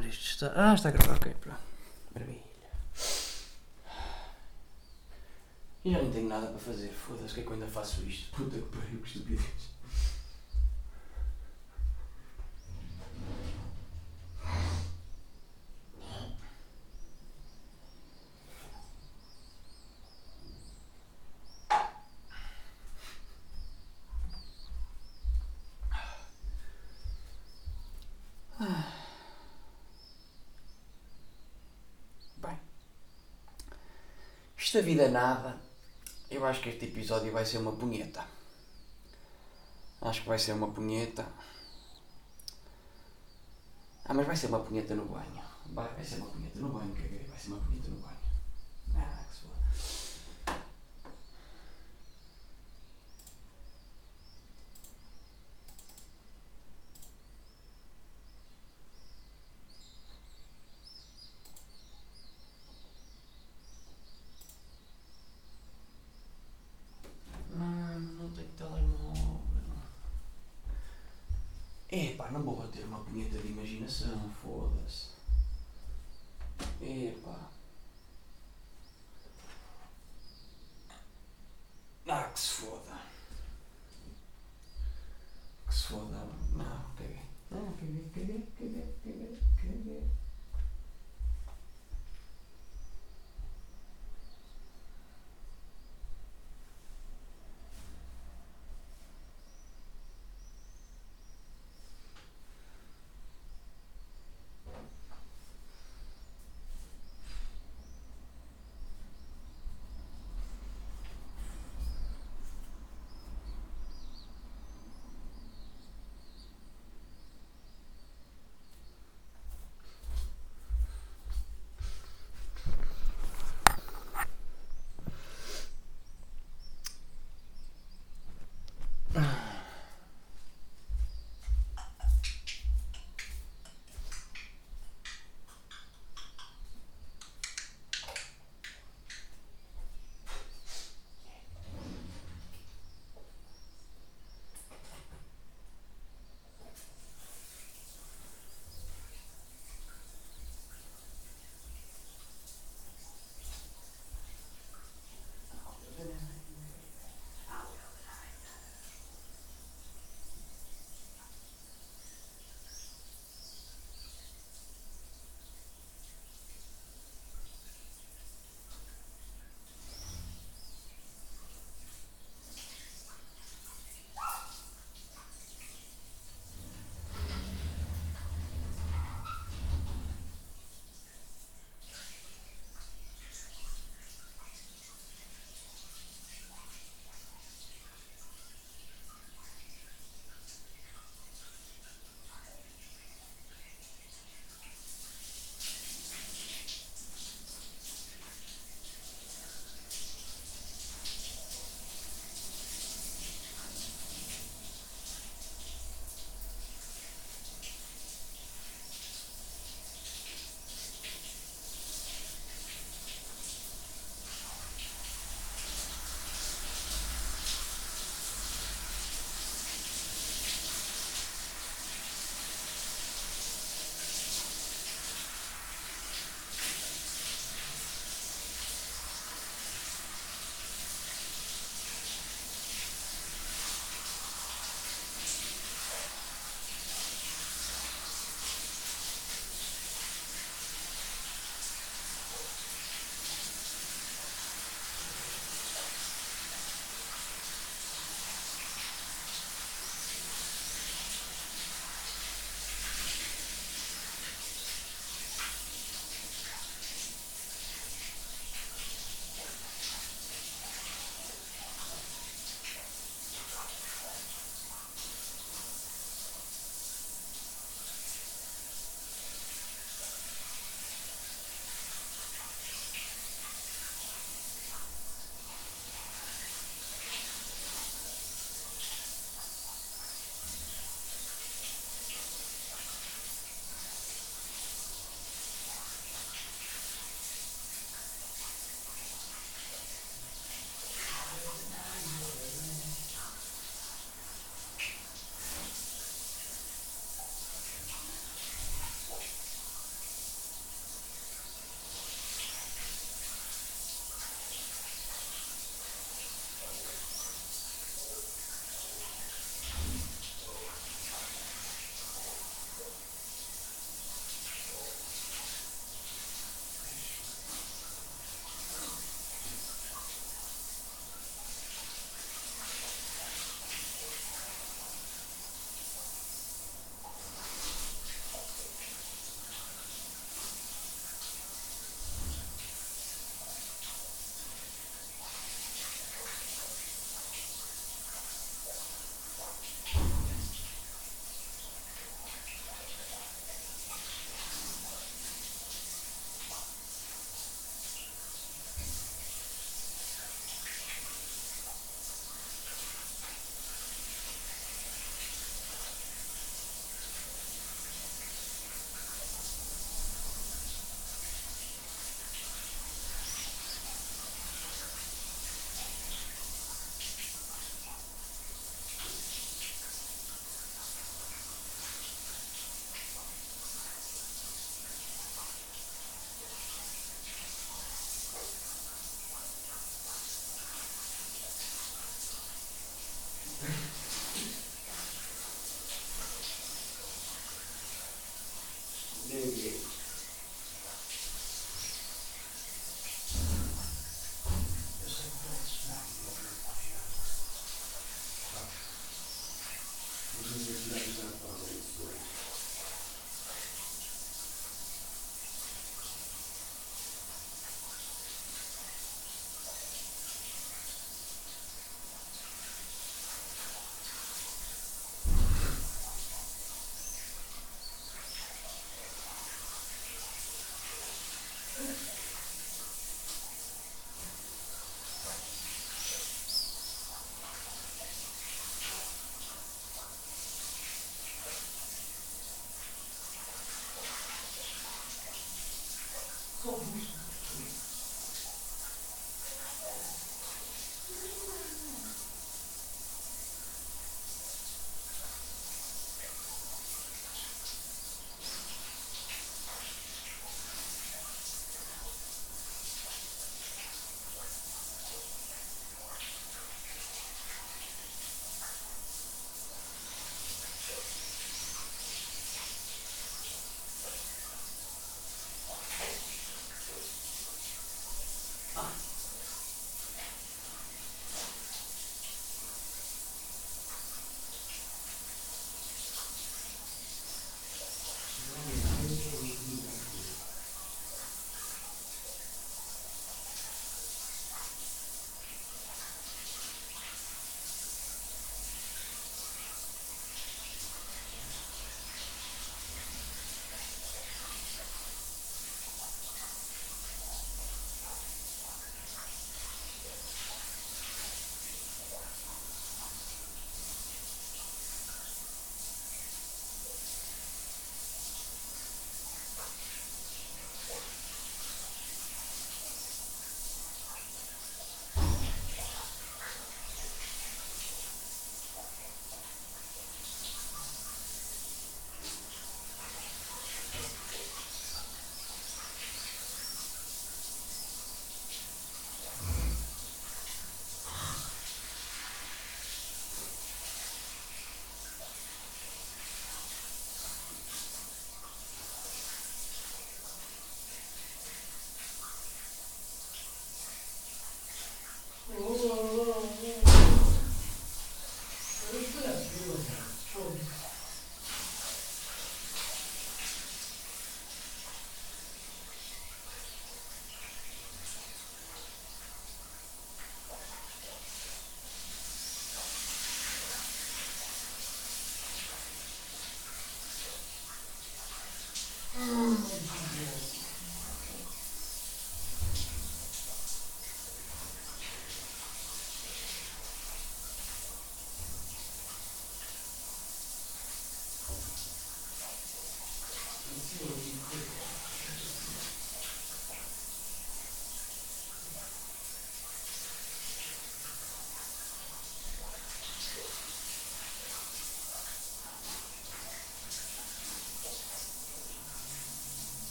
confirmar isto está. Ah, está a gravar, ok, pronto. Maravilha. E já não tenho nada para fazer, foda-se, que é que eu ainda faço isto? Puta que pariu, que estupidez. Vida nada. Eu acho que este episódio vai ser uma punheta. Acho que vai ser uma punheta. Ah, mas vai ser uma punheta no banho. Vai, vai ser uma punheta no banho, caguei. Vai ser uma punheta no banho. Ah, que se foda. Não, não tenho telemóvel. Epá, não vou bater uma punheta de imaginação, foda-se. sans um doute